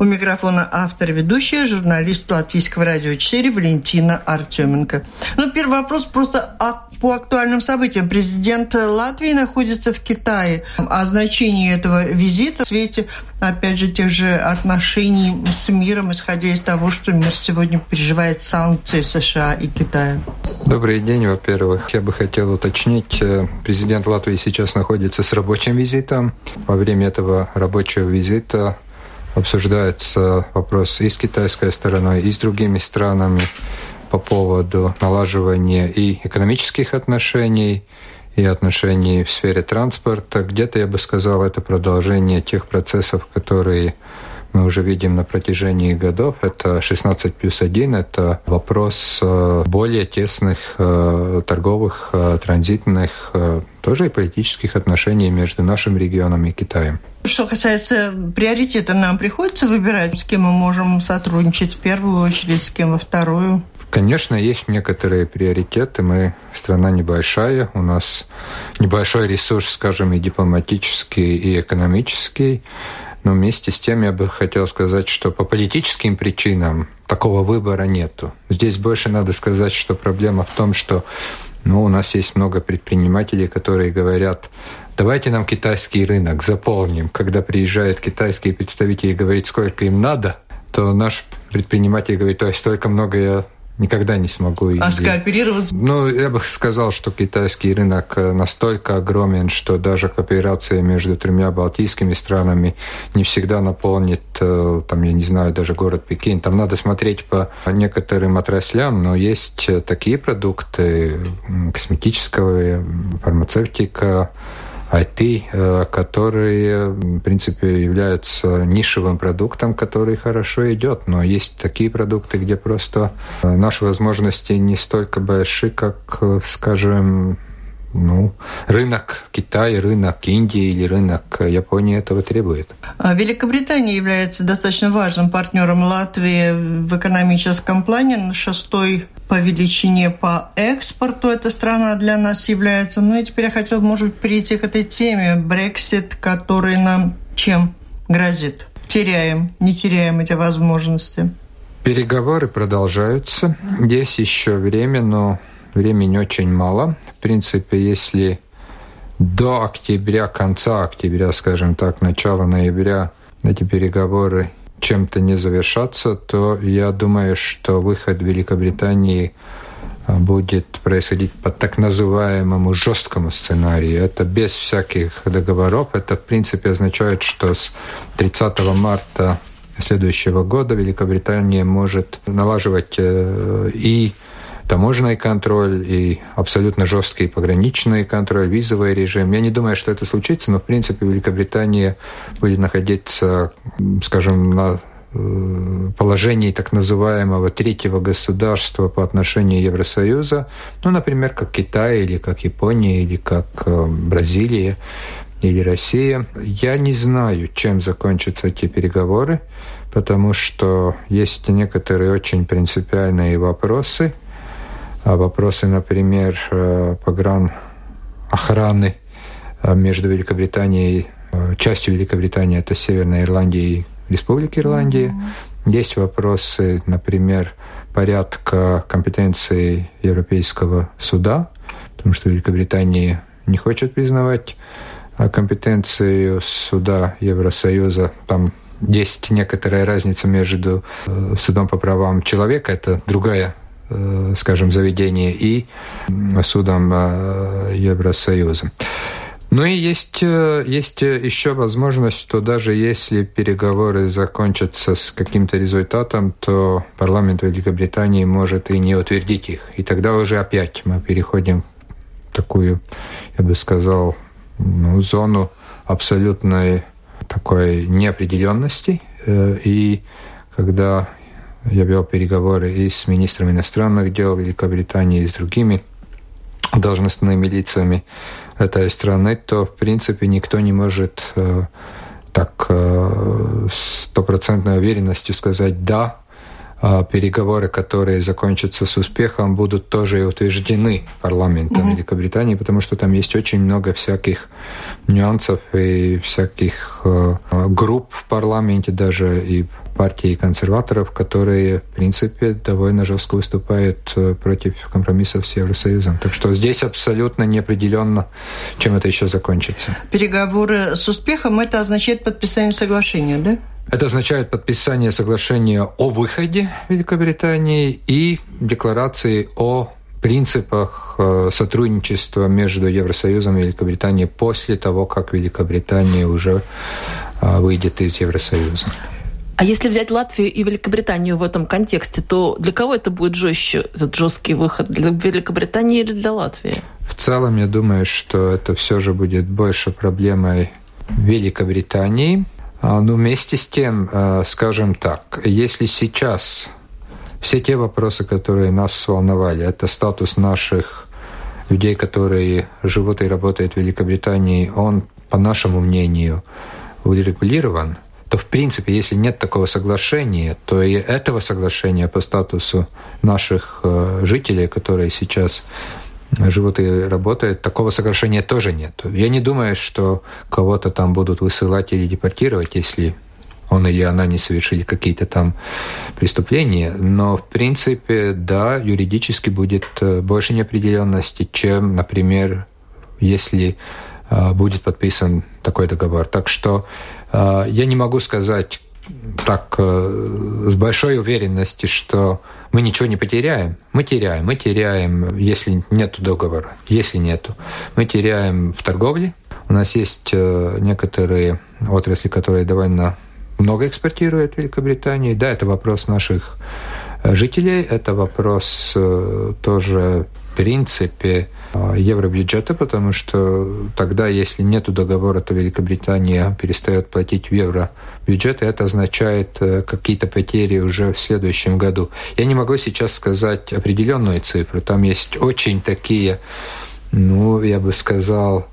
У микрофона автор ведущая, журналист Латвийского радио 4 Валентина Артеменко. Ну, первый вопрос просто по актуальным событиям. Президент Латвии находится в Китае. О значении этого визита в свете, опять же, тех же отношений с миром, исходя из того, что мир сегодня переживает санкции США и Китая. Добрый день, во-первых. Я бы хотел уточнить, э, президент Латвии сейчас находится с рабочим визитом. Во время этого рабочего визита обсуждается вопрос и с китайской стороной, и с другими странами по поводу налаживания и экономических отношений, и отношений в сфере транспорта. Где-то, я бы сказал, это продолжение тех процессов, которые мы уже видим на протяжении годов. Это 16 плюс 1, это вопрос э, более тесных э, торговых, э, транзитных, тоже и политических отношений между нашим регионом и Китаем. Что касается приоритета, нам приходится выбирать, с кем мы можем сотрудничать в первую очередь, с кем во вторую. Конечно, есть некоторые приоритеты. Мы страна небольшая, у нас небольшой ресурс, скажем, и дипломатический, и экономический. Но вместе с тем я бы хотел сказать, что по политическим причинам такого выбора нету. Здесь больше надо сказать, что проблема в том, что ну, у нас есть много предпринимателей, которые говорят, давайте нам китайский рынок заполним. Когда приезжают китайские представители и говорят, сколько им надо, то наш предприниматель говорит, ой, столько много я никогда не смогу. А скооперироваться? Ну, я бы сказал, что китайский рынок э, настолько огромен, что даже кооперация между тремя балтийскими странами не всегда наполнит, э, там, я не знаю, даже город Пекин. Там надо смотреть по некоторым отраслям, но есть э, такие продукты косметического, фармацевтика, IT, э, которые, в принципе, являются нишевым продуктом, который хорошо идет. Но есть такие продукты, где просто э, наши возможности не столько большие, как, э, скажем, ну, рынок Китая, рынок Индии или рынок Японии этого требует. А Великобритания является достаточно важным партнером Латвии в экономическом плане. Шестой по величине по экспорту эта страна для нас является. Ну и теперь я хотел, может быть, перейти к этой теме. Брексит, который нам чем грозит? Теряем, не теряем эти возможности. Переговоры продолжаются. Есть еще время, но времени очень мало. В принципе, если до октября, конца октября, скажем так, начала ноября эти переговоры чем-то не завершаться, то я думаю, что выход Великобритании а, будет происходить по так называемому жесткому сценарию. Это без всяких договоров. Это, в принципе, означает, что с 30 марта следующего года Великобритания может налаживать э, и таможенный контроль и абсолютно жесткий пограничный контроль, визовый режим. Я не думаю, что это случится, но в принципе Великобритания будет находиться, скажем, на э, положении так называемого третьего государства по отношению Евросоюза, ну, например, как Китай или как Япония или как э, Бразилия или Россия. Я не знаю, чем закончатся эти переговоры, потому что есть некоторые очень принципиальные вопросы – вопросы, например, э, погран охраны э, между Великобританией, э, частью Великобритании, это Северная Ирландия и Республика Ирландия. Mm-hmm. Есть вопросы, например, порядка компетенции Европейского суда, потому что Великобритания не хочет признавать компетенцию суда Евросоюза. Там есть некоторая разница между судом по правам человека, это другая скажем, заведения и судом э, Евросоюза. Ну и есть, э, есть еще возможность, что даже если переговоры закончатся с каким-то результатом, то парламент Великобритании может и не утвердить их. И тогда уже опять мы переходим в такую, я бы сказал, ну, зону абсолютной такой неопределенности. И когда я вел переговоры и с министром иностранных дел Великобритании, и с другими должностными лицами этой страны, то, в принципе, никто не может э, так э, стопроцентной уверенностью сказать «да», а, переговоры, которые закончатся с успехом, будут тоже утверждены парламентом mm-hmm. Великобритании, потому что там есть очень много всяких нюансов и всяких э, групп в парламенте, даже и партии консерваторов, которые, в принципе, довольно жестко выступают э, против компромиссов с Евросоюзом. Так что здесь абсолютно неопределенно, чем это еще закончится. Переговоры с успехом – это означает подписание соглашения, да? Это означает подписание соглашения о выходе Великобритании и декларации о принципах э, сотрудничества между Евросоюзом и Великобританией после того, как Великобритания уже э, выйдет из Евросоюза. А если взять Латвию и Великобританию в этом контексте, то для кого это будет жестче, этот жесткий выход? Для Великобритании или для Латвии? В целом, я думаю, что это все же будет больше проблемой Великобритании. А, но вместе с тем, э, скажем так, если сейчас все те вопросы, которые нас волновали, это статус наших людей, которые живут и работают в Великобритании, он, по нашему мнению, урегулирован – то в принципе, если нет такого соглашения, то и этого соглашения по статусу наших э, жителей, которые сейчас живут и работают, такого соглашения тоже нет. Я не думаю, что кого-то там будут высылать или депортировать, если он или она не совершили какие-то там преступления. Но, в принципе, да, юридически будет э, больше неопределенности, чем, например, если э, будет подписан такой договор. Так что я не могу сказать так э, с большой уверенностью, что мы ничего не потеряем. Мы теряем. Мы теряем, если нет договора. Если нету. Мы теряем в торговле. У нас есть э, некоторые отрасли, которые довольно много экспортируют в Великобритании. Да, это вопрос наших э, жителей, это вопрос тоже принципе а, евробюджета, потому что тогда, если нет договора, то Великобритания перестает платить в евро бюджет, и это означает э, какие-то потери уже в следующем году. Я не могу сейчас сказать определенную цифру. Там есть очень такие, ну, я бы сказал,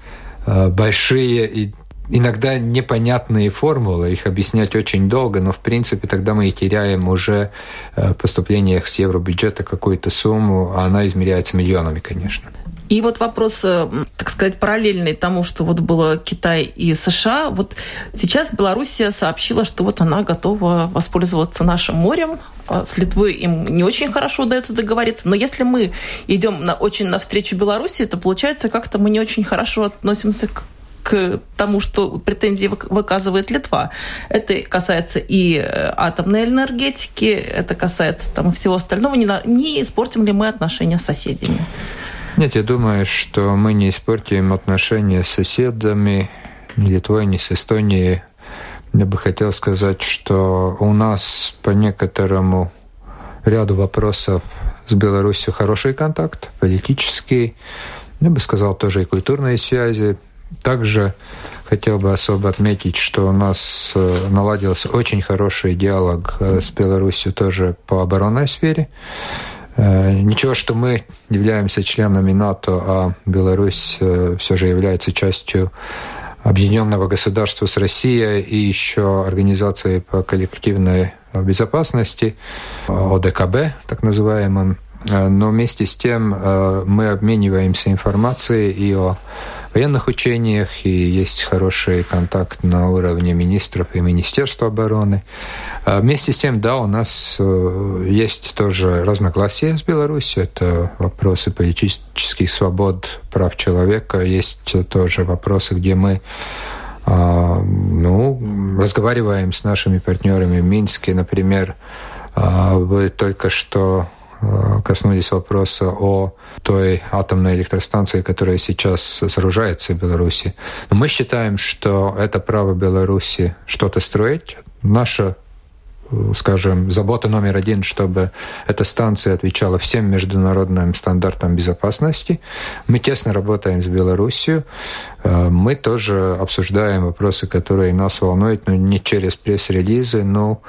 э, большие и иногда непонятные формулы, их объяснять очень долго, но в принципе тогда мы и теряем уже э, в поступлениях с евробюджета какую-то сумму, а она измеряется миллионами, конечно. И вот вопрос, э, так сказать, параллельный тому, что вот было Китай и США. Вот сейчас Белоруссия сообщила, что вот она готова воспользоваться нашим морем. А с Литвой им не очень хорошо удается договориться. Но если мы идем на, очень навстречу Белоруссии, то получается как-то мы не очень хорошо относимся к к тому, что претензии выказывает Литва. Это касается и э, атомной энергетики, это касается там всего остального. Не, не испортим ли мы отношения с соседями? Нет, я думаю, что мы не испортим отношения с соседами, ни Литвой, ни с Эстонией. Я бы хотел сказать, что у нас по некоторому ряду вопросов с Беларусью хороший контакт, политический, я бы сказал, тоже и культурные связи. Также хотел бы особо отметить, что у нас э, наладился очень хороший диалог э, с Беларусью тоже по оборонной сфере. Э, ничего, что мы являемся членами НАТО, а Беларусь все же является частью объединенного государства с Россией и еще Организации по коллективной безопасности, ОДКБ, так называемым. Но вместе с тем мы обмениваемся информацией и о военных учениях, и есть хороший контакт на уровне министров и Министерства обороны. А вместе с тем, да, у нас э, есть тоже разногласия с Беларусью. Это вопросы политических свобод, прав человека. Есть тоже вопросы, где мы а, ну, разговариваем с нашими партнерами в Минске. Например, а, вы только что коснулись вопроса о той атомной электростанции, которая сейчас сооружается в Беларуси. Но мы считаем, что это право Беларуси что-то строить. Наша э, скажем, забота номер один, чтобы эта станция отвечала всем международным стандартам безопасности. Мы тесно работаем с Беларусью. Э, мы тоже обсуждаем вопросы, которые нас волнуют, но не через пресс-релизы, но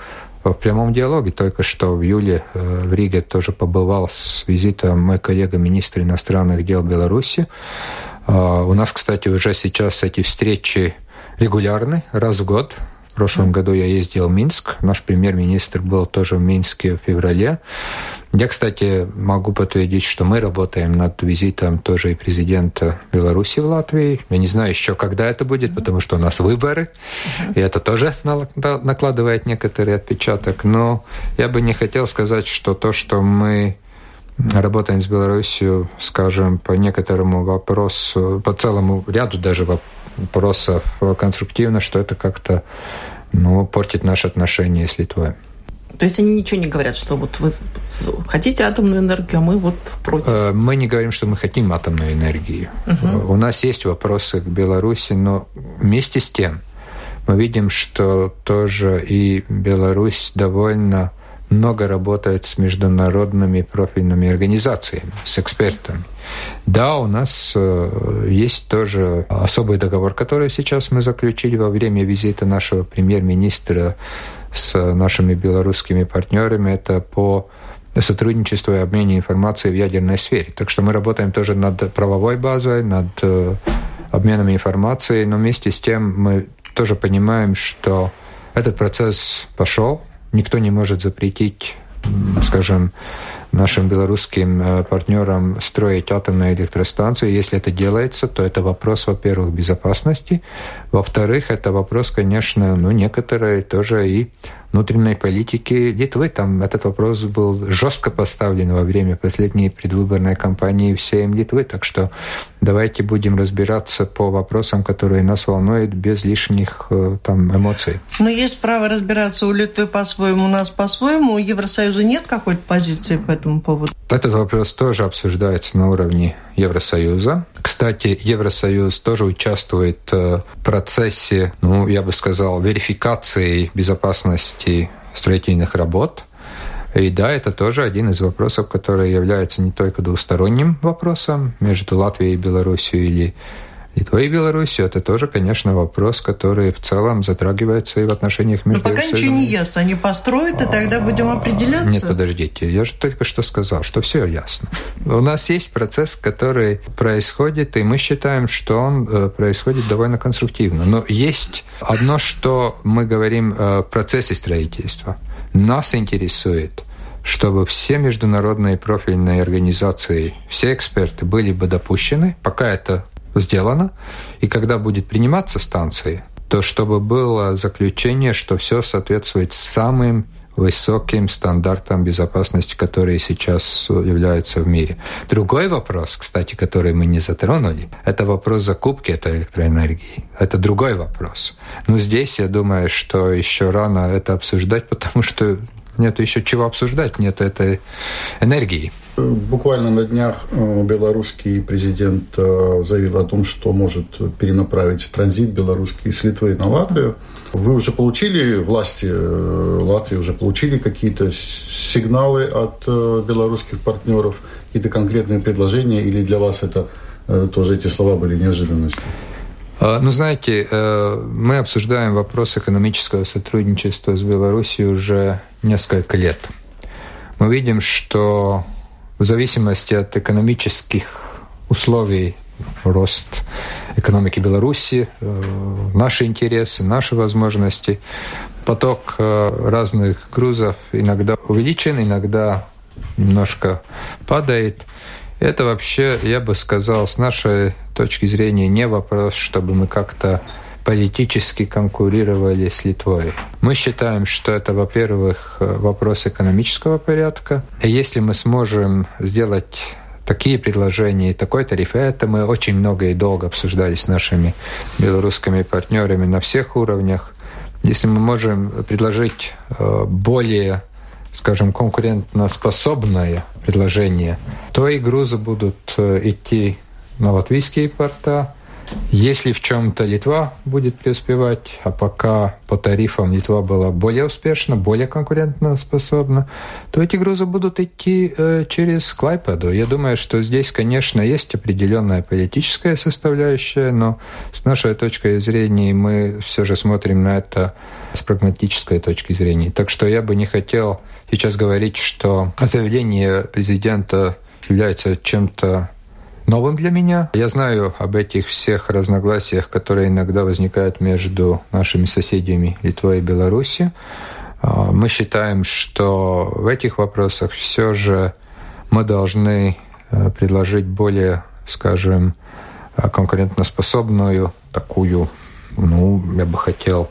в прямом диалоге. Только что в июле э, в Риге тоже побывал с визитом мой коллега, министр иностранных дел Беларуси. А, у нас, кстати, уже сейчас эти встречи регулярны, раз в год. Прошлом году я ездил в Минск. Наш премьер-министр был тоже в Минске в феврале. Я, кстати, могу подтвердить, что мы работаем над визитом тоже и президента Беларуси в Латвии. Я не знаю еще, когда это будет, потому что у нас выборы, и это тоже накладывает некоторый отпечаток. Но я бы не хотел сказать, что то, что мы работаем с Беларусью, скажем, по некоторому вопросу, по целому ряду даже вопросов конструктивно, что это как-то ну, портит наши отношения с Литвой. То есть они ничего не говорят, что вот вы хотите атомную энергию, а мы вот против? Э, мы не говорим, что мы хотим атомную энергию. Угу. У нас есть вопросы к Беларуси, но вместе с тем мы видим, что тоже и Беларусь довольно много работает с международными профильными организациями, с экспертами. Да, у нас э, есть тоже особый договор, который сейчас мы заключили во время визита нашего премьер-министра с нашими белорусскими партнерами. Это по сотрудничеству и обмене информацией в ядерной сфере. Так что мы работаем тоже над правовой базой, над э, обменом информацией, но вместе с тем мы тоже понимаем, что этот процесс пошел, никто не может запретить, скажем, нашим белорусским э, партнерам строить атомную электростанцию. Если это делается, то это вопрос, во-первых, безопасности, во-вторых, это вопрос, конечно, ну, некоторые тоже и внутренней политики Литвы. Там этот вопрос был жестко поставлен во время последней предвыборной кампании всем Литвы. Так что давайте будем разбираться по вопросам, которые нас волнуют, без лишних э, там эмоций. Но есть право разбираться у Литвы по-своему, у нас по-своему. У Евросоюза нет какой-то позиции по этому поводу? Этот вопрос тоже обсуждается на уровне Евросоюза. Кстати, Евросоюз тоже участвует э, в процессе, ну, я бы сказал, верификации безопасности строительных работ. И да, это тоже один из вопросов, который является не только двусторонним вопросом между Латвией и Беларусью или Литвой и Беларусью, это тоже, конечно, вопрос, который в целом затрагивается и в отношениях между Но пока ничего не ясно. Они построят, и тогда будем определяться. Нет, подождите. Я же только что сказал, что все ясно. У нас есть процесс, который происходит, и мы считаем, что он э, происходит довольно конструктивно. Но есть одно, что мы говорим о процессе строительства. Нас интересует чтобы все международные профильные организации, все эксперты были бы допущены, пока это сделано, и когда будет приниматься станция, то чтобы было заключение, что все соответствует самым высоким стандартам безопасности, которые сейчас являются в мире. Другой вопрос, кстати, который мы не затронули, это вопрос закупки этой электроэнергии. Это другой вопрос. Но здесь я думаю, что еще рано это обсуждать, потому что нет еще чего обсуждать, нет этой энергии. Буквально на днях э, белорусский президент э, заявил о том, что может перенаправить транзит белорусский с Литвы на Латвию. Вы уже получили, власти э, Латвии уже получили какие-то сигналы от белорусских партнеров, какие-то конкретные предложения, или для вас это тоже эти слова были неожиданностью? Ну, знаете, мы обсуждаем вопрос экономического сотрудничества с Беларусью уже несколько лет. Мы видим, что в зависимости от экономических условий рост экономики Беларуси, э, наши интересы, наши возможности. Поток э, разных грузов иногда увеличен, иногда немножко падает. Это вообще, я бы сказал, с нашей точки зрения не вопрос, чтобы мы как-то политически конкурировали с Литвой. Мы считаем, что это, во-первых, вопрос экономического порядка. И если мы сможем сделать такие предложения и такой тариф. Это мы очень много и долго обсуждали с нашими белорусскими партнерами на всех уровнях. Если мы можем предложить э, более, скажем, конкурентоспособное предложение, то и грузы будут э, идти на латвийские порта, если в чем-то Литва будет преуспевать, а пока по тарифам Литва была более успешна, более конкурентно способна, то эти грузы будут идти э, через Клайпеду. Я думаю, что здесь, конечно, есть определенная политическая составляющая, но с нашей точки зрения мы все же смотрим на это с прагматической точки зрения. Так что я бы не хотел сейчас говорить, что заявление президента является чем-то новым для меня. Я знаю об этих всех разногласиях, которые иногда возникают между нашими соседями Литвой и Беларусью. А, мы считаем, что в этих вопросах все же мы должны э, предложить более, скажем, конкурентоспособную такую ну, я бы хотел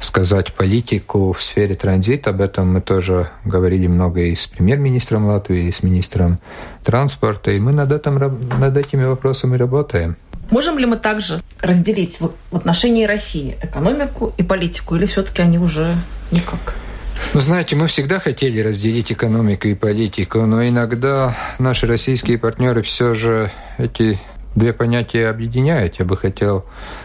сказать, политику в сфере транзита. Об этом мы тоже говорили много и с премьер-министром Латвии, и с министром транспорта, и мы над, этим, над этими вопросами работаем. Можем ли мы также разделить в отношении России экономику и политику, или все-таки они уже никак? Ну, знаете, мы всегда хотели разделить экономику и политику, но иногда наши российские партнеры все же эти две понятия объединяют. Я бы хотел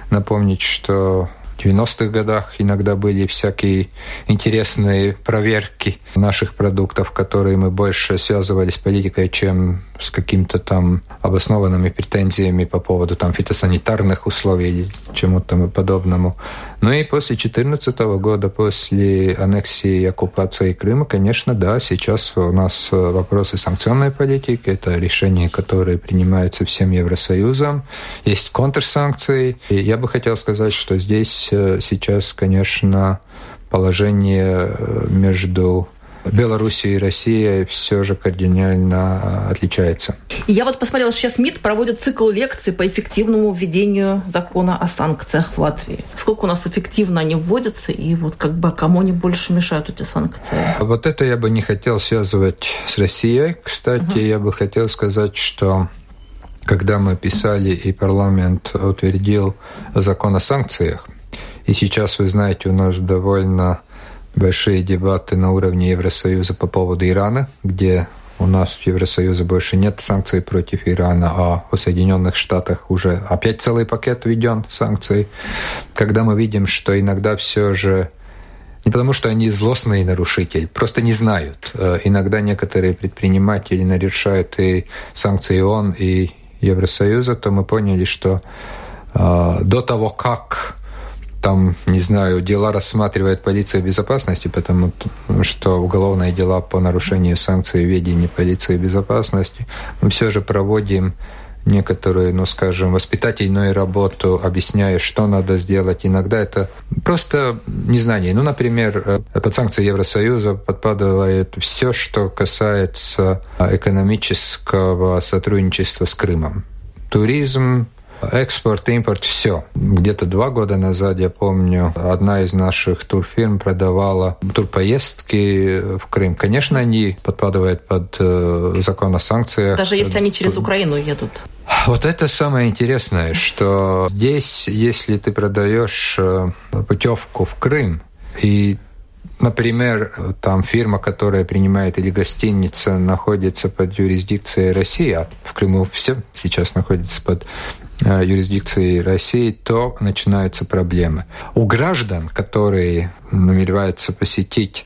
напомнить, что 90-х годах иногда были всякие интересные проверки наших продуктов, которые мы больше связывали с политикой, чем с какими-то там обоснованными претензиями по поводу там фитосанитарных условий чему-то подобному. Ну и после 2014 года, после аннексии и оккупации Крыма, конечно, да, сейчас у нас вопросы санкционной политики, это решения, которые принимаются всем Евросоюзом, есть контрсанкции. И я бы хотел сказать, что здесь э, сейчас, конечно, положение э, между Белоруссия и Россия все же кардинально а, отличаются. Я вот посмотрела, что сейчас МИД проводит цикл лекций по эффективному введению закона о санкциях в Латвии. Сколько у нас эффективно они вводятся, и вот как бы кому они больше мешают эти санкции? Вот это я бы не хотел связывать с Россией. Кстати, угу. я бы хотел сказать, что когда мы писали и парламент утвердил закон о санкциях, и сейчас, вы знаете, у нас довольно большие дебаты на уровне Евросоюза по поводу Ирана, где у нас в Евросоюзе больше нет санкций против Ирана, а у Соединенных Штатах уже опять целый пакет введен санкций. Когда мы видим, что иногда все же не потому, что они злостные нарушители, просто не знают. Э, иногда некоторые предприниматели нарушают и санкции ООН, и Евросоюза, то мы поняли, что э, до того, как там, не знаю, дела рассматривает полиция безопасности, потому что уголовные дела по нарушению санкций ведения полиции безопасности. Мы все же проводим некоторую, ну, скажем, воспитательную работу, объясняя, что надо сделать. Иногда это просто незнание. Ну, например, э, под санкции Евросоюза подпадает все, что касается экономического сотрудничества с Крымом. Туризм, Экспорт, импорт, все. Где-то два года назад, я помню, одна из наших турфирм продавала турпоездки в Крым. Конечно, они подпадают под э, закон о санкциях. Даже если они через Украину едут. Вот это самое интересное, что здесь, если ты продаешь э, путевку в Крым, и Например, там фирма, которая принимает или гостиница, находится под юрисдикцией России, а в Крыму все сейчас находятся под юрисдикции России, то начинаются проблемы. У граждан, которые намереваются посетить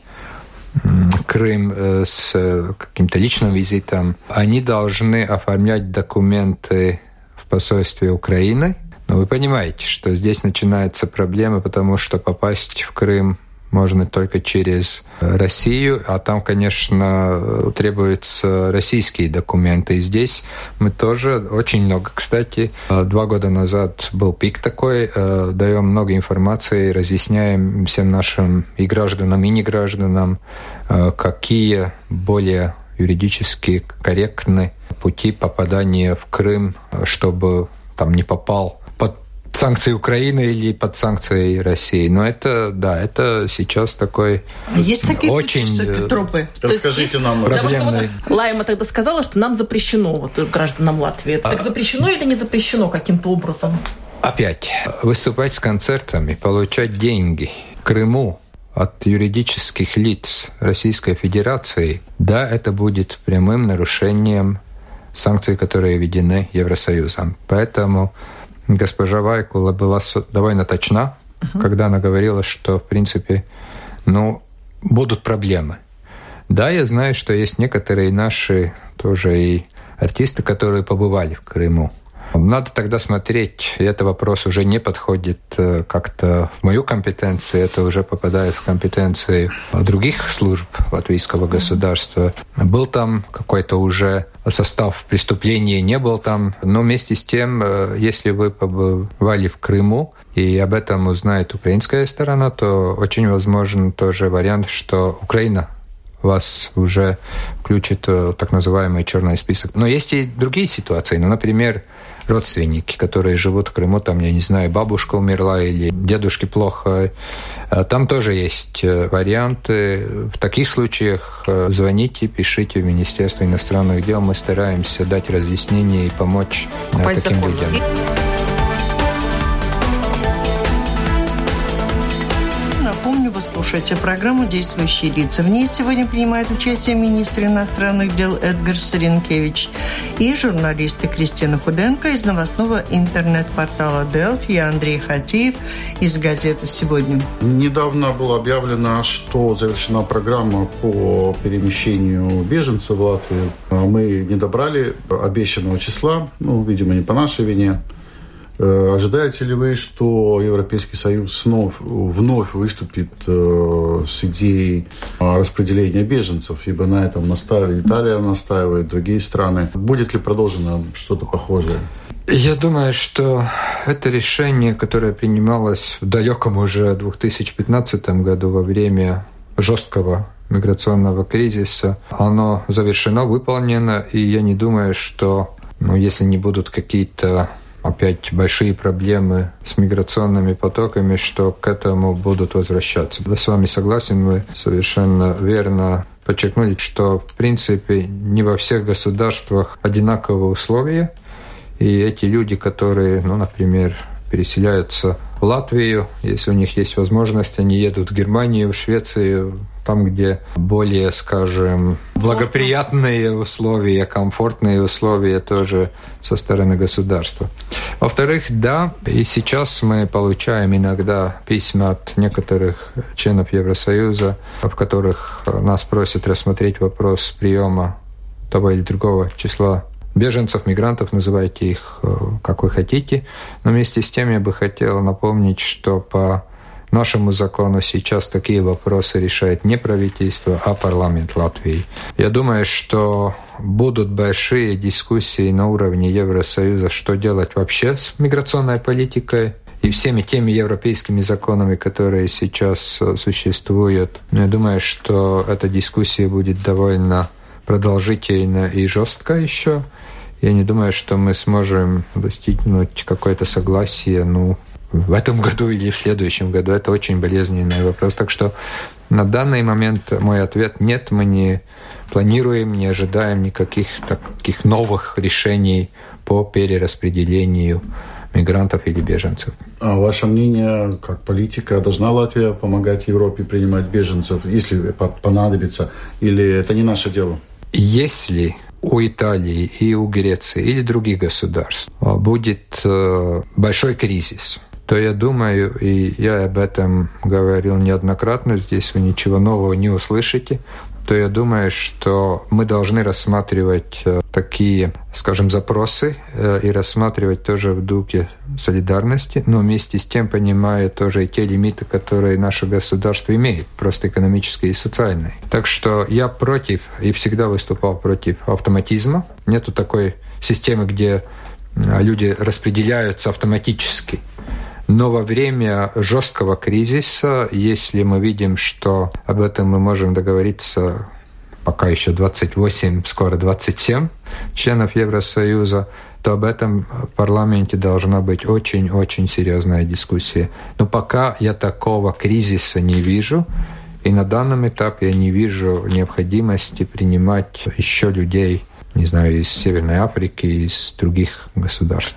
Крым э, с каким-то личным визитом, они должны оформлять документы в посольстве Украины. Но вы понимаете, что здесь начинаются проблемы, потому что попасть в Крым можно только через Россию, а там, конечно, требуются российские документы. И здесь мы тоже очень много, кстати, два года назад был пик такой, э, даем много информации, разъясняем всем нашим и гражданам, и негражданам, э, какие более юридически корректны пути попадания в Крым, чтобы там не попал санкции Украины или под санкции России. Но это, да, это сейчас такой а есть такие очень э, тропы? Расскажите нам. Потому что вот Лайма тогда сказала, что нам запрещено, вот гражданам Латвии. А... Так запрещено или не запрещено каким-то образом? Опять, выступать с концертами, получать деньги Крыму от юридических лиц Российской Федерации, да, это будет прямым нарушением санкций, которые введены Евросоюзом. Поэтому госпожа Вайкула была довольно точна, uh-huh. когда она говорила, что, в принципе, ну, будут проблемы. Да, я знаю, что есть некоторые наши тоже и артисты, которые побывали в Крыму. Надо тогда смотреть, и это вопрос уже не подходит э, как-то в мою компетенцию, это уже попадает в компетенции других служб латвийского государства. Был там какой-то уже состав преступления, не был там, но вместе с тем, э, если вы побывали в Крыму, и об этом узнает украинская сторона, то очень возможен тоже вариант, что Украина вас уже включит в так называемый черный список. Но есть и другие ситуации. Ну, например, родственники, которые живут в Крыму, там, я не знаю, бабушка умерла или дедушке плохо. А там тоже есть э, варианты. В таких случаях э, звоните, пишите в Министерство иностранных дел. Мы стараемся дать разъяснение и помочь э, Попасть таким людям. Слушаете программу «Действующие лица». В ней сегодня принимает участие министр иностранных дел Эдгар Саренкевич и журналисты Кристина Худенко из новостного интернет-портала «Делфи» и Андрей Хатиев из газеты «Сегодня». Недавно было объявлено, что завершена программа по перемещению беженцев в Латвию. Мы не добрали обещанного числа, ну, видимо, не по нашей вине. Э, ожидаете ли вы, что Европейский Союз снова, вновь выступит э, с идеей распределения беженцев, ибо на этом настаивает Италия, настаивает другие страны. Будет ли продолжено что-то похожее? Я думаю, что это решение, которое принималось в далеком уже 2015 году во время жесткого миграционного кризиса, оно завершено, выполнено, и я не думаю, что ну, если не будут какие-то опять большие проблемы с миграционными потоками, что к этому будут возвращаться. Я с вами согласен, вы совершенно верно подчеркнули, что в принципе не во всех государствах одинаковые условия, и эти люди, которые, ну, например, переселяются в Латвию, если у них есть возможность, они едут в Германию, в Швецию, там, где более, скажем, благоприятные условия, комфортные условия тоже со стороны государства. Во-вторых, да, и сейчас мы получаем иногда письма от некоторых членов Евросоюза, в которых нас просят рассмотреть вопрос приема того или другого числа беженцев, мигрантов, называйте их э, как вы хотите. Но вместе с тем я бы хотел напомнить, что по Нашему закону сейчас такие вопросы решает не правительство, а парламент Латвии. Я думаю, что будут большие дискуссии на уровне Евросоюза, что делать вообще с миграционной политикой и всеми теми европейскими законами, которые сейчас э, существуют. Я думаю, что эта дискуссия будет довольно продолжительна и жестко еще. Я не думаю, что мы сможем достигнуть какое-то согласие, ну, в этом году или в следующем году. Это очень болезненный вопрос. Так что на данный момент мой ответ нет, мы не планируем, не ожидаем никаких таких новых решений по перераспределению мигрантов или беженцев. А ваше мнение, как политика, должна Латвия помогать Европе принимать беженцев, если понадобится, или это не наше дело? Если у Италии и у Греции или других государств будет э, большой кризис – то я думаю, и я об этом говорил неоднократно, здесь вы ничего нового не услышите, то я думаю, что мы должны рассматривать э, такие, скажем, запросы э, и рассматривать тоже в духе солидарности, но вместе с тем понимая тоже и те лимиты, которые наше государство имеет, просто экономические и социальные. Так что я против и всегда выступал против автоматизма. Нету такой системы, где э, люди распределяются автоматически. Но во время жесткого кризиса, если мы видим, что об этом мы можем договориться пока еще 28, скоро 27 членов Евросоюза, то об этом в парламенте должна быть очень-очень серьезная дискуссия. Но пока я такого кризиса не вижу, и на данном этапе я не вижу необходимости принимать еще людей не знаю, из Северной Африки, из других государств.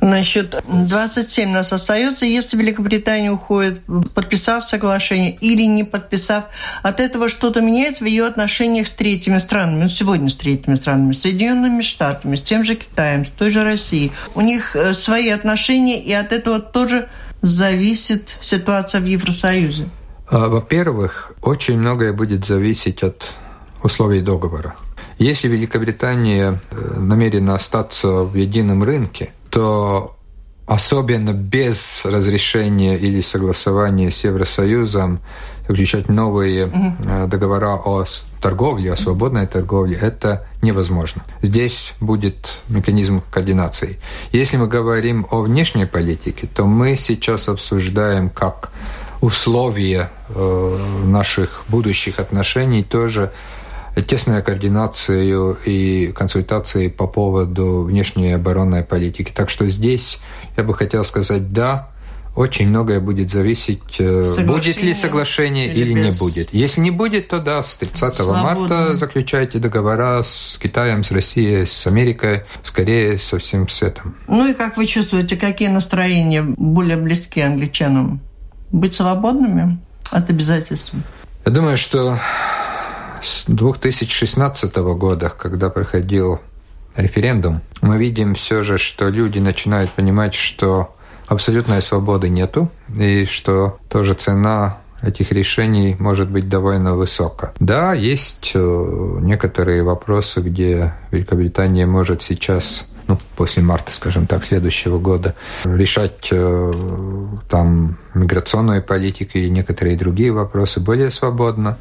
Насчет 27 нас остается. Если Великобритания уходит, подписав соглашение или не подписав, от этого что-то меняется в ее отношениях с третьими странами. Ну, сегодня с третьими странами, с Соединенными Штатами, с тем же Китаем, с той же Россией. У них э, свои отношения, и от этого тоже зависит ситуация в Евросоюзе. А, во-первых, очень многое будет зависеть от условий договора. Если Великобритания э, намерена остаться в едином рынке, что особенно без разрешения или согласования с Евросоюзом заключать новые угу. договора о торговле, о свободной торговле, это невозможно. Здесь будет механизм координации. Если мы говорим о внешней политике, то мы сейчас обсуждаем как условия э, наших будущих отношений тоже тесная координацию и консультации по поводу внешней оборонной политики. Так что здесь я бы хотел сказать «да», очень многое будет зависеть, э, будет ли соглашение или, или не будет. Если не будет, то да, с 30 Свободно. марта заключайте договора с Китаем, с Россией, с Америкой, скорее со всем светом. Ну и как вы чувствуете, какие настроения более близки англичанам? Быть свободными от обязательств? Я думаю, что с 2016 года, когда проходил референдум, мы видим все же, что люди начинают понимать, что абсолютной свободы нету, и что тоже цена этих решений может быть довольно высока. Да, есть э, некоторые вопросы, где Великобритания может сейчас ну, после марта, скажем так, следующего года, решать э, там миграционную политику и некоторые другие вопросы более свободно.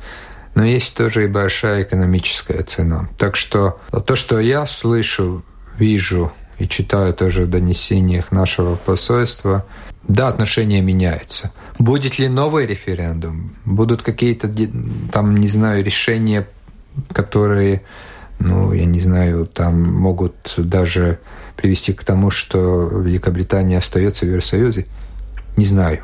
Но есть тоже и большая экономическая цена. Так что то, что я слышу, вижу и читаю тоже в донесениях нашего посольства, да, отношения меняются. Будет ли новый референдум? Будут какие-то там, не знаю, решения, которые, ну, я не знаю, там могут даже привести к тому, что Великобритания остается в Евросоюзе? Не знаю.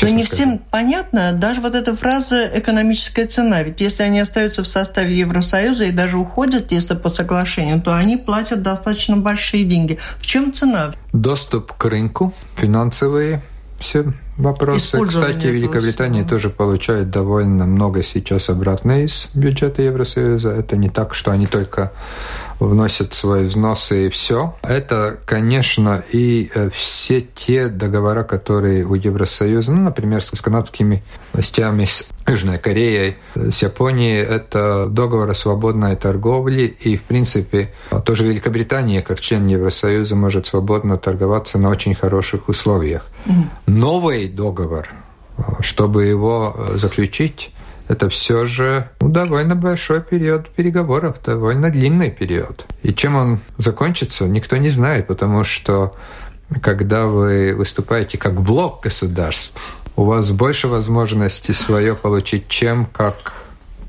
Но не всем понятно даже вот эта фраза «экономическая цена». Ведь если они остаются в составе Евросоюза и даже уходят, если по соглашению, то они платят достаточно большие деньги. В чем цена? Доступ к рынку, финансовые все вопросы. Кстати, Великобритания да. тоже получает довольно много сейчас обратно из бюджета Евросоюза. Это не так, что они только вносят свои взносы и все. Это, конечно, и э, все те договора, которые у Евросоюза, ну, например, с канадскими властями, с Южной Кореей, с Японией, это договор о свободной торговле, и, в принципе, тоже Великобритания, как член Евросоюза, может свободно торговаться на очень хороших условиях. Новый договор, чтобы его заключить, это все же ну, довольно большой период переговоров, довольно длинный период. И чем он закончится, никто не знает, потому что когда вы выступаете как блок государств, у вас больше возможностей свое получить, чем как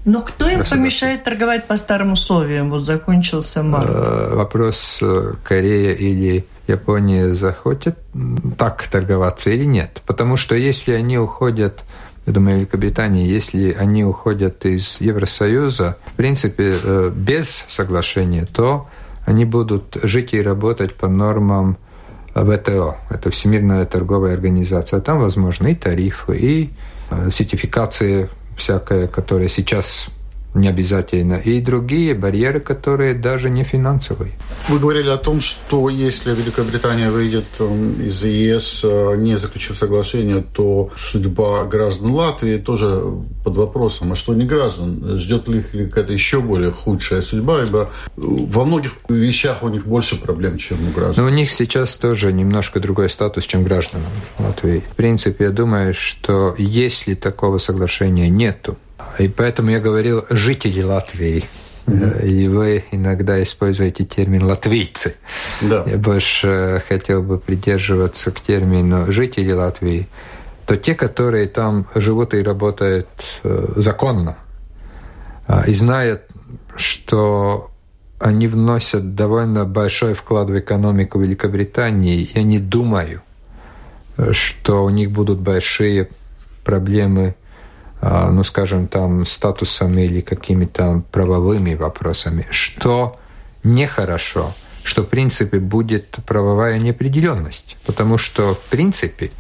но кто им помешает торговать по старым условиям? Вот закончился март. Э, вопрос, э, Корея или Япония захотят так торговаться или нет. Потому что если они уходят я думаю, Великобритании, если они уходят из Евросоюза, в принципе, э, без соглашения, то они будут жить и работать по нормам ВТО, это Всемирная торговая организация. Там, возможно, и тарифы, и э, сертификации всякая, которая сейчас не обязательно, и другие барьеры, которые даже не финансовые. Вы говорили о том, что если Великобритания выйдет эм, из ЕС, э, не заключив соглашение, то судьба граждан Латвии тоже под вопросом. А что не граждан? Ждет ли их какая-то еще более худшая судьба? Ибо во многих вещах у них больше проблем, чем у граждан. Но у них сейчас тоже немножко другой статус, чем гражданам Латвии. В принципе, я думаю, что если такого соглашения нету, и поэтому я говорил «жители Латвии». И вы иногда используете термин «латвийцы». Да. Я больше хотел бы придерживаться к термину «жители Латвии», то те, которые там живут и работают э, законно, а, и знают, что они вносят довольно большой вклад в экономику Великобритании, я не думаю, что у них будут большие проблемы ну, скажем, там, статусом или какими-то правовыми вопросами, что нехорошо, что, в принципе, будет правовая неопределенность. Потому что, в принципе,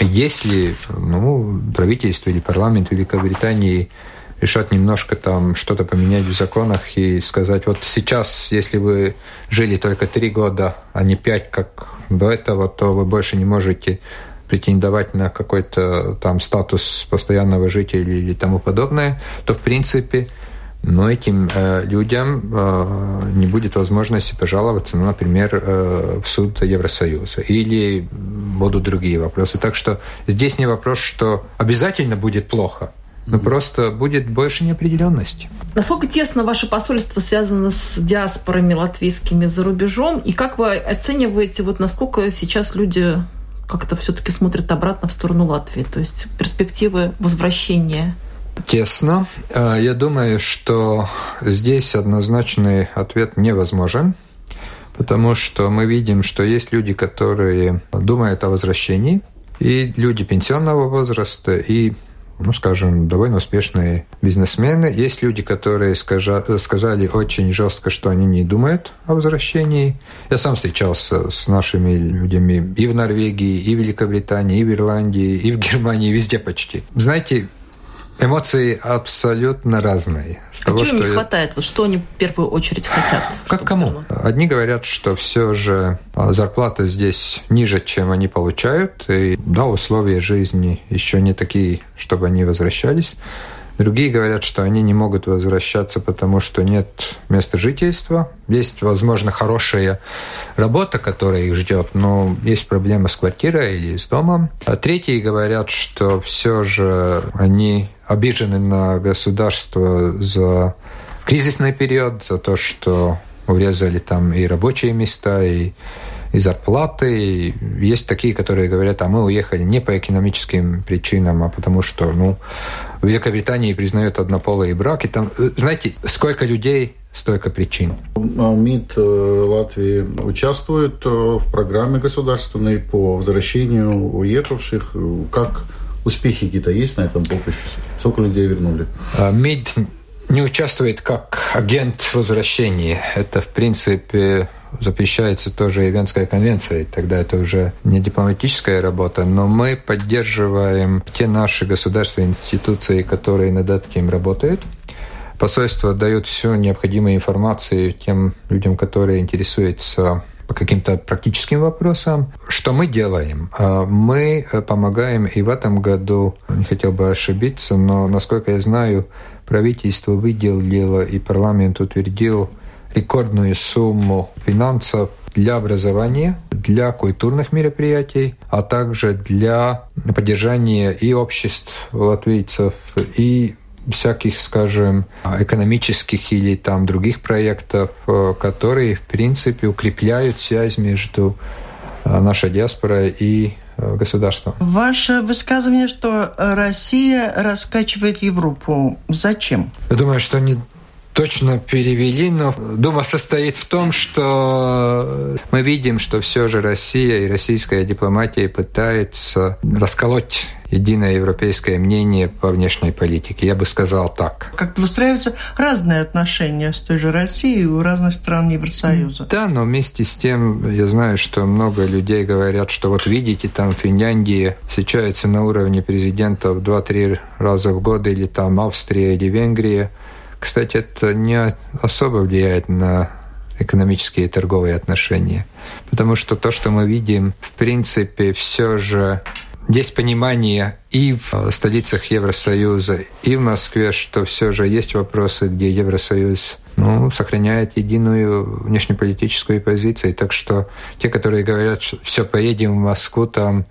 если ну, правительство или парламент Великобритании решат немножко там что-то поменять в законах и сказать, вот сейчас, если вы жили только три года, а не пять, как до этого, то вы больше не можете претендовать на какой-то там статус постоянного жителя или тому подобное, то в принципе но этим э, людям э, не будет возможности пожаловаться, ну, например, э, в суд Евросоюза или будут другие вопросы. Так что здесь не вопрос, что обязательно будет плохо, но просто будет больше неопределенности. Насколько тесно ваше посольство связано с диаспорами латвийскими за рубежом? И как вы оцениваете, вот насколько сейчас люди как-то все-таки смотрят обратно в сторону Латвии? То есть перспективы возвращения Тесно. Э, я думаю, что здесь однозначный ответ невозможен, потому что мы видим, что есть люди, которые думают о возвращении, и люди пенсионного возраста, и ну, скажем, довольно успешные бизнесмены. Есть люди, которые скажа, сказали очень жестко, что они не думают о возвращении. Я сам встречался с нашими людьми и в Норвегии, и в Великобритании, и в Ирландии, и в Германии, везде почти. Знаете, Эмоции абсолютно разные. С а того, чего им не я... хватает? Вот что они в первую очередь хотят? Как кому? Было? Одни говорят, что все же а, зарплата здесь ниже, чем они получают, и да, условия жизни еще не такие, чтобы они возвращались. Другие говорят, что они не могут возвращаться, потому что нет места жительства. Есть, возможно, хорошая работа, которая их ждет, но есть проблемы с квартирой или с домом. А третьи говорят, что все же они обижены на государство за кризисный период, за то, что урезали там и рабочие места, и и зарплаты. И есть такие, которые говорят, а мы уехали не по экономическим причинам, а потому что, ну, в Великобритании признают однополые браки. Там, э, знаете, сколько людей столько причин. МИД э, Латвии участвует э, в программе государственной по возвращению уехавших. Как успехи какие-то есть на этом поприще? Сколько людей вернули? А, МИД не участвует как агент возвращения. Это, в принципе, запрещается тоже и Венская конвенция, тогда это уже не дипломатическая работа, но мы поддерживаем те наши государственные институции, которые над этим работают. Посольство дает всю необходимую информацию тем людям, которые интересуются по каким-то практическим вопросам. Что мы делаем? А, мы помогаем и в этом году, не хотел бы ошибиться, но, насколько я знаю, правительство выделило и парламент утвердил рекордную сумму финансов для образования, для культурных мероприятий, а также для поддержания и обществ латвийцев, и всяких, скажем, экономических или там других проектов, которые, в принципе, укрепляют связь между э, нашей диаспорой и э, государством. Ваше высказывание, что Россия раскачивает Европу. Зачем? Я думаю, что не точно перевели, но дума состоит в том, что мы видим, что все же Россия и российская дипломатия пытается расколоть единое европейское мнение по внешней политике. Я бы сказал так. Как выстраиваются разные отношения с той же Россией у разных стран Евросоюза. Да, но вместе с тем я знаю, что много людей говорят, что вот видите, там Финляндия встречается на уровне президентов 2-3 раза в год, или там Австрия или Венгрия. Кстати, это не особо влияет на экономические и торговые отношения. Потому что то, что мы видим, в принципе, все же есть понимание и в столицах Евросоюза, и в Москве, что все же есть вопросы, где Евросоюз ну, сохраняет единую внешнеполитическую позицию. Так что те, которые говорят, что все, поедем в Москву, там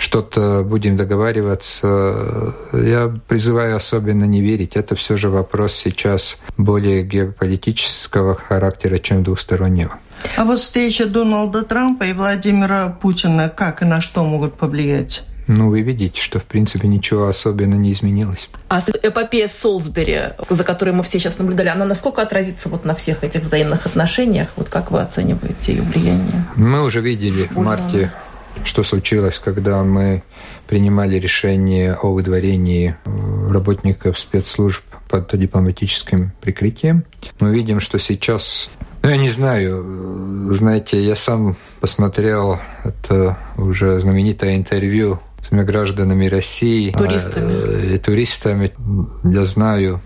что-то будем договариваться. Я призываю особенно не верить. Это все же вопрос сейчас более геополитического характера, чем двустороннего. А вот встреча Дональда Трампа и Владимира Путина как и на что могут повлиять? Ну, вы видите, что, в принципе, ничего особенно не изменилось. А эпопея Солсбери, за которой мы все сейчас наблюдали, она насколько отразится вот на всех этих взаимных отношениях? Вот как вы оцениваете ее влияние? Мы уже видели в марте что случилось, когда мы принимали решение о выдворении э, работников спецслужб под дипломатическим прикрытием. Мы видим, что сейчас ну, я не знаю, знаете, я сам посмотрел это уже знаменитое интервью с гражданами России. Туристами. Э, и туристами. Я знаю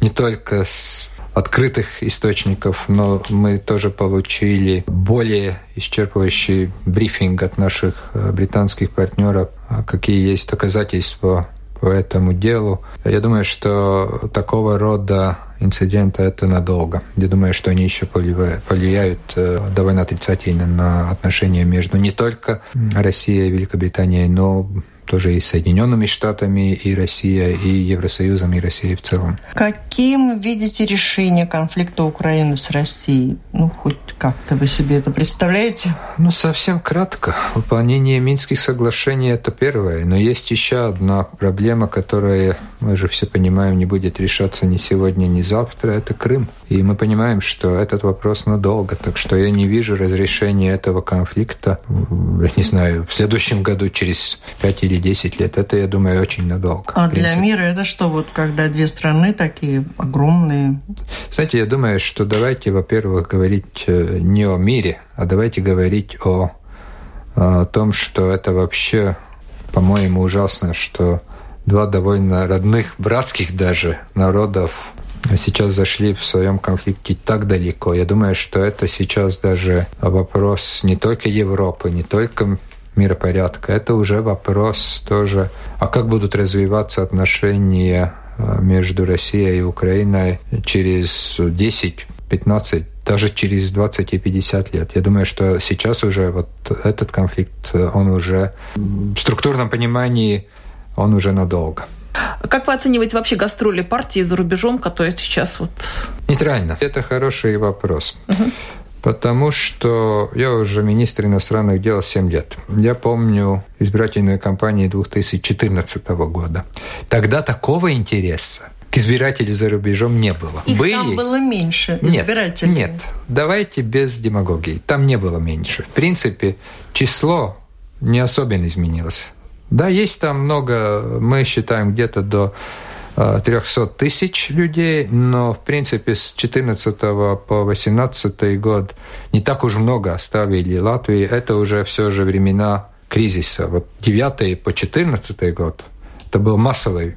не только с открытых источников, но мы тоже получили более исчерпывающий брифинг от наших э, британских партнеров, а какие есть доказательства по этому делу. Я думаю, что такого рода инциденты это надолго. Я думаю, что они еще повлияют э, довольно отрицательно на отношения между не только Россией и Великобританией, но тоже и Соединенными Штатами, и Россия, и Евросоюзом, и Россией в целом. Каким видите решение конфликта Украины с Россией? Ну, хоть как-то вы себе это представляете? Ну, совсем кратко. Выполнение Минских соглашений – это первое. Но есть еще одна проблема, которая, мы же все понимаем, не будет решаться ни сегодня, ни завтра. Это Крым. И мы понимаем, что этот вопрос надолго. Так что я не вижу разрешения этого конфликта, не знаю, в следующем году, через 5 или 10 лет. Это, я думаю, очень надолго. А для мира это что, вот когда две страны такие огромные? Знаете, я думаю, что давайте, во-первых, говорить э, не о мире, а давайте говорить о, о том, что это вообще, по-моему, ужасно, что два довольно родных, братских даже народов сейчас зашли в своем конфликте так далеко. Я думаю, что это сейчас даже вопрос не только Европы, не только миропорядка. Это уже вопрос тоже, а как будут развиваться отношения э, между Россией и Украиной через 10, 15, даже через 20 и 50 лет. Я думаю, что сейчас уже вот этот конфликт, он уже в структурном понимании, он уже надолго. Как вы оцениваете вообще гастроли партии за рубежом, которые сейчас вот... Нейтрально. Это хороший вопрос. Угу. Потому что я уже министр иностранных дел 7 лет. Я помню избирательную кампанию 2014 года. Тогда такого интереса к избирателю за рубежом не было. Их Были... там было меньше избирателей. Нет, нет, давайте без демагогии. Там не было меньше. В принципе, число не особенно изменилось. Да, есть там много, мы считаем где-то до 300 э, тысяч людей, но, в принципе, с 14 по 18 год не так уж много оставили Латвии. Это уже все же времена кризиса. Вот 9 по 14 год это был массовый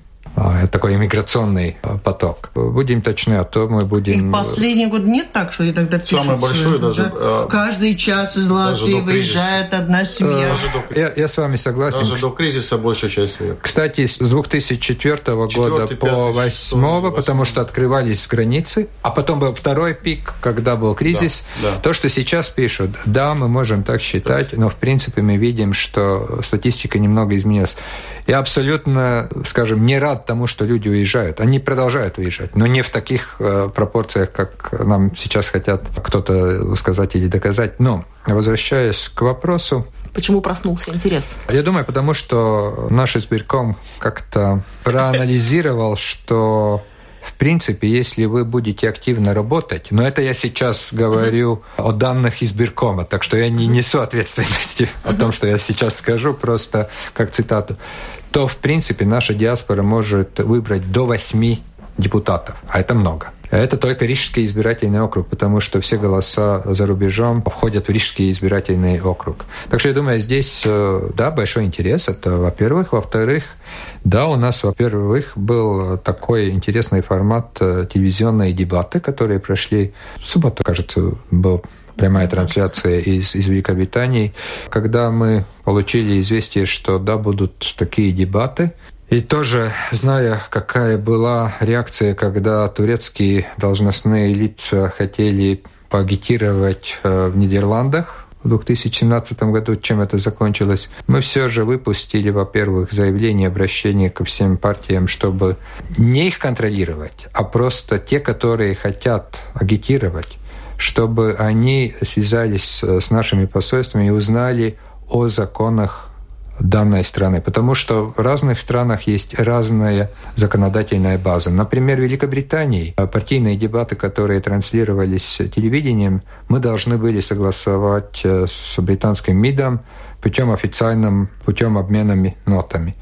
такой иммиграционный а, поток. Будем точны, а то мы будем... И последний год нет так, что иногда пишут... Самый большой даже... Да? А, Каждый час из Латвии выезжает одна семья. До... Я, я с вами согласен. Даже до кризиса большая часть Кстати, с 2004 года 4, по 2008, потому что открывались границы, а потом был второй пик, когда был кризис. Да, да. То, что сейчас пишут, да, мы можем так считать, но в принципе мы видим, что статистика немного изменилась. Я абсолютно, скажем, не рад тому, что люди уезжают. Они продолжают уезжать, но не в таких э, пропорциях, как нам сейчас хотят кто-то сказать или доказать. Но, возвращаясь к вопросу, Почему проснулся интерес? Я думаю, потому что наш избирком как-то проанализировал, что в принципе, если вы будете активно работать, но это я сейчас говорю о данных избиркома, так что я не несу ответственности о том, что я сейчас скажу, просто как цитату то, в принципе, наша диаспора может выбрать до восьми депутатов, а это много. Это только Рижский избирательный округ, потому что все голоса за рубежом входят в Рижский избирательный округ. Так что я думаю, здесь, э, да, большой интерес, это во-первых. Во-вторых, да, у нас, во-первых, был такой интересный формат э, телевизионные дебаты, которые прошли в субботу, кажется, был прямая трансляция из, из Великобритании, когда мы получили известие, что да, будут такие дебаты, и тоже, зная, какая была реакция, когда турецкие должностные лица хотели поагитировать э, в Нидерландах в 2017 году, чем это закончилось, мы все же выпустили, во-первых, заявление, обращение ко всем партиям, чтобы не их контролировать, а просто те, которые хотят агитировать, чтобы они связались с нашими посольствами и узнали о законах данной страны, потому что в разных странах есть разная законодательная база. Например, в Великобритании партийные дебаты, которые транслировались телевидением, мы должны были согласовать э, с британским МИДом путем официальным, путем обменами нотами.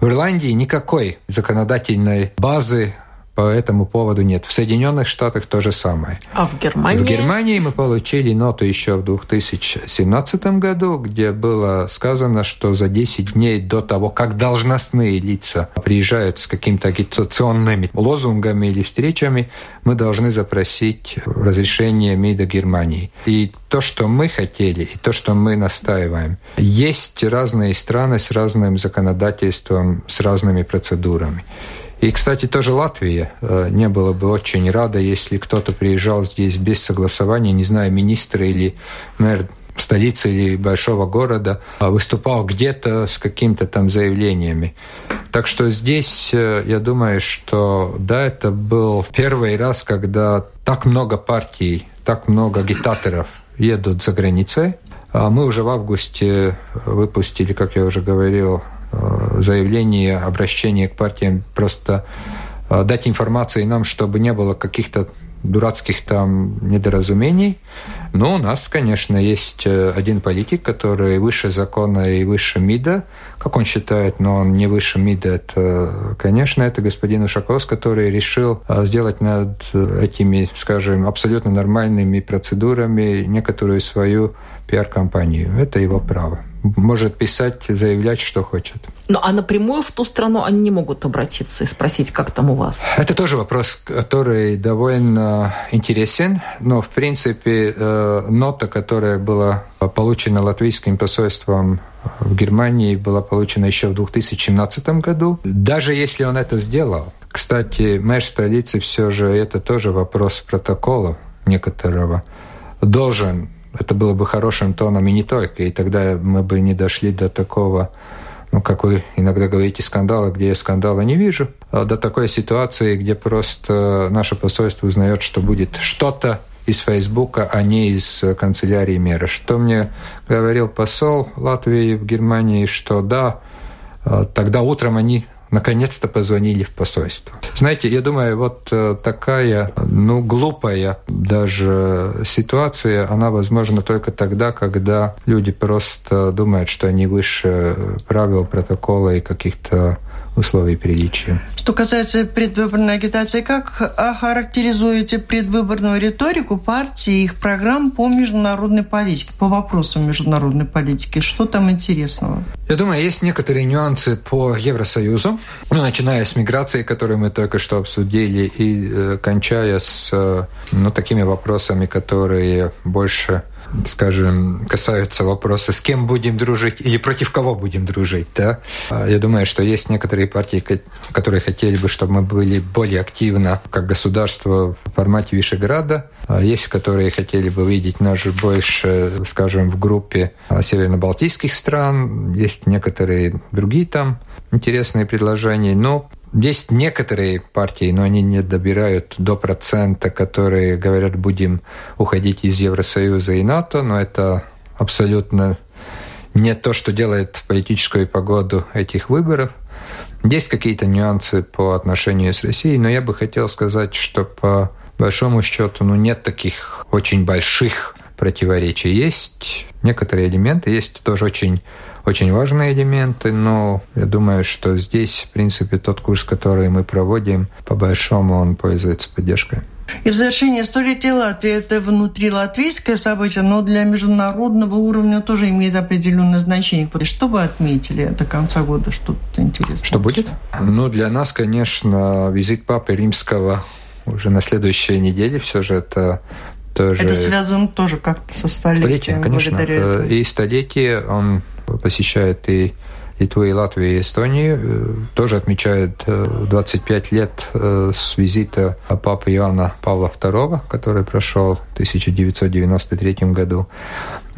В Ирландии никакой законодательной базы по этому поводу нет. В Соединенных Штатах то же самое. А в Германии? В Германии мы получили ноту еще в 2017 году, где было сказано, что за 10 дней до того, как должностные лица приезжают с какими-то агитационными лозунгами или встречами, мы должны запросить разрешение МИДа Германии. И то, что мы хотели, и то, что мы настаиваем. Есть разные страны с разным законодательством, с разными процедурами. И, кстати, тоже Латвия э, не была бы очень рада, если кто-то приезжал здесь без согласования, не знаю, министр или мэр столицы или большого города, а выступал где-то с какими-то там заявлениями. Так что здесь, э, я думаю, что да, это был первый раз, когда так много партий, так много агитаторов едут за границей. А мы уже в августе выпустили, как я уже говорил, Э, заявление, обращение к партиям, просто э, дать информации нам, чтобы не было каких-то дурацких там недоразумений. Но у нас, конечно, есть э, один политик, который выше закона и выше МИДа, как он считает, но он не выше МИДа. Это, конечно, это господин Ушаков, который решил сделать над этими, скажем, абсолютно нормальными процедурами некоторую свою пиар-компанию. Это его право может писать, заявлять, что хочет. Ну, а напрямую в ту страну они не могут обратиться и спросить, как там у вас? Это тоже вопрос, который довольно интересен. Но, в принципе, э, нота, которая была получена латвийским посольством в Германии, была получена еще в 2017 году. Даже если он это сделал, кстати, мэр столицы все же, это тоже вопрос протокола некоторого, должен это было бы хорошим тоном и не только. И тогда мы бы не дошли до такого, ну, как вы иногда говорите, скандала, где я скандала не вижу, а до такой ситуации, где просто наше посольство узнает, что будет что-то из Фейсбука, а не из канцелярии мэра. Что мне говорил посол Латвии в Германии, что да, а, тогда утром они наконец-то позвонили в посольство. Знаете, я думаю, вот э, такая, ну, глупая даже ситуация, она возможна только тогда, когда люди просто думают, что они выше правил, протокола и каких-то условий приличия. Что касается предвыборной агитации, как охарактеризуете предвыборную риторику партии и их программ по международной политике, по вопросам международной политики? Что там интересного? Я думаю, есть некоторые нюансы по Евросоюзу, ну, начиная с миграции, которую мы только что обсудили, и э, кончая с э, ну, такими вопросами, которые больше скажем, касаются вопроса, с кем будем дружить или против кого будем дружить. Да? А, я думаю, что есть некоторые партии, которые хотели бы, чтобы мы были более активно как государство в формате Вишеграда. А есть, которые хотели бы видеть нас больше, скажем, в группе северно-балтийских стран. Есть некоторые другие там интересные предложения. Но есть некоторые партии, но они не добирают до процента, которые говорят, будем уходить из Евросоюза и НАТО, но это абсолютно не то, что делает политическую погоду этих выборов. Есть какие-то нюансы по отношению с Россией, но я бы хотел сказать, что по большому счету ну, нет таких очень больших противоречий. Есть некоторые элементы, есть тоже очень очень важные элементы, но я думаю, что здесь, в принципе, тот курс, который мы проводим, по большому он пользуется поддержкой. И в завершение столетия Латвии это внутрилатвийское событие, но для международного уровня тоже имеет определенное значение. Что вы отметили до конца года, что-то интересное? Что будет? Ну, для нас, конечно, визит Папы Римского уже на следующей неделе. Все же это тоже... Это связано тоже как-то со столетием. Столетием, конечно. И столетие он посещает и Литву, и Латвию, и Эстонию. Э, тоже отмечают 25 э, лет э, с визита папы Иоанна Павла II, который прошел 1993 году.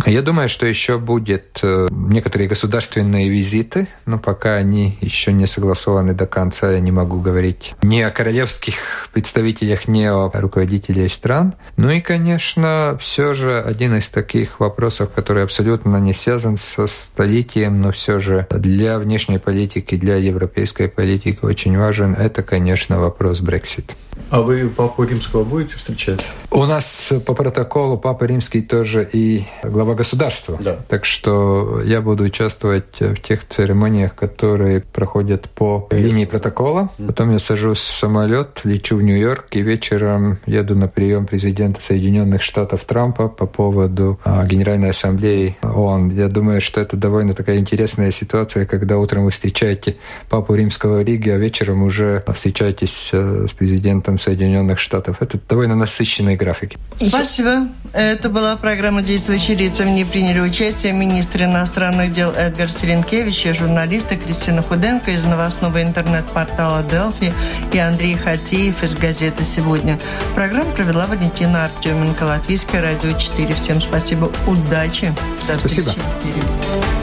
Я думаю, что еще будет некоторые государственные визиты, но пока они еще не согласованы до конца, я не могу говорить ни о королевских представителях, ни о руководителях стран. Ну и, конечно, все же один из таких вопросов, который абсолютно не связан со столетием, но все же для внешней политики, для европейской политики очень важен, это, конечно, вопрос Брексит. А вы Папу Римского будете встречать? У нас по протоколу Папа Римский тоже и глава государства. Да. Так что я буду участвовать в тех церемониях, которые проходят по линии протокола. Потом я сажусь в самолет, лечу в Нью-Йорк и вечером еду на прием президента Соединенных Штатов Трампа по поводу а, Генеральной Ассамблеи ООН. Я думаю, что это довольно такая интересная ситуация, когда утром вы встречаете Папу Римского в Риге, а вечером уже встречаетесь э, с президентом Соединенных Штатов. Это довольно насыщенные графики. Спасибо. Это была программа «Действующие лица». В ней приняли участие министр иностранных дел Эдгар Стеренкевич и журналисты Кристина Худенко из новостного интернет-портала «Делфи» и Андрей Хатеев из газеты «Сегодня». Программу провела Валентина Артеменко, Латвийское радио 4. Всем спасибо, удачи. До встречи. Спасибо.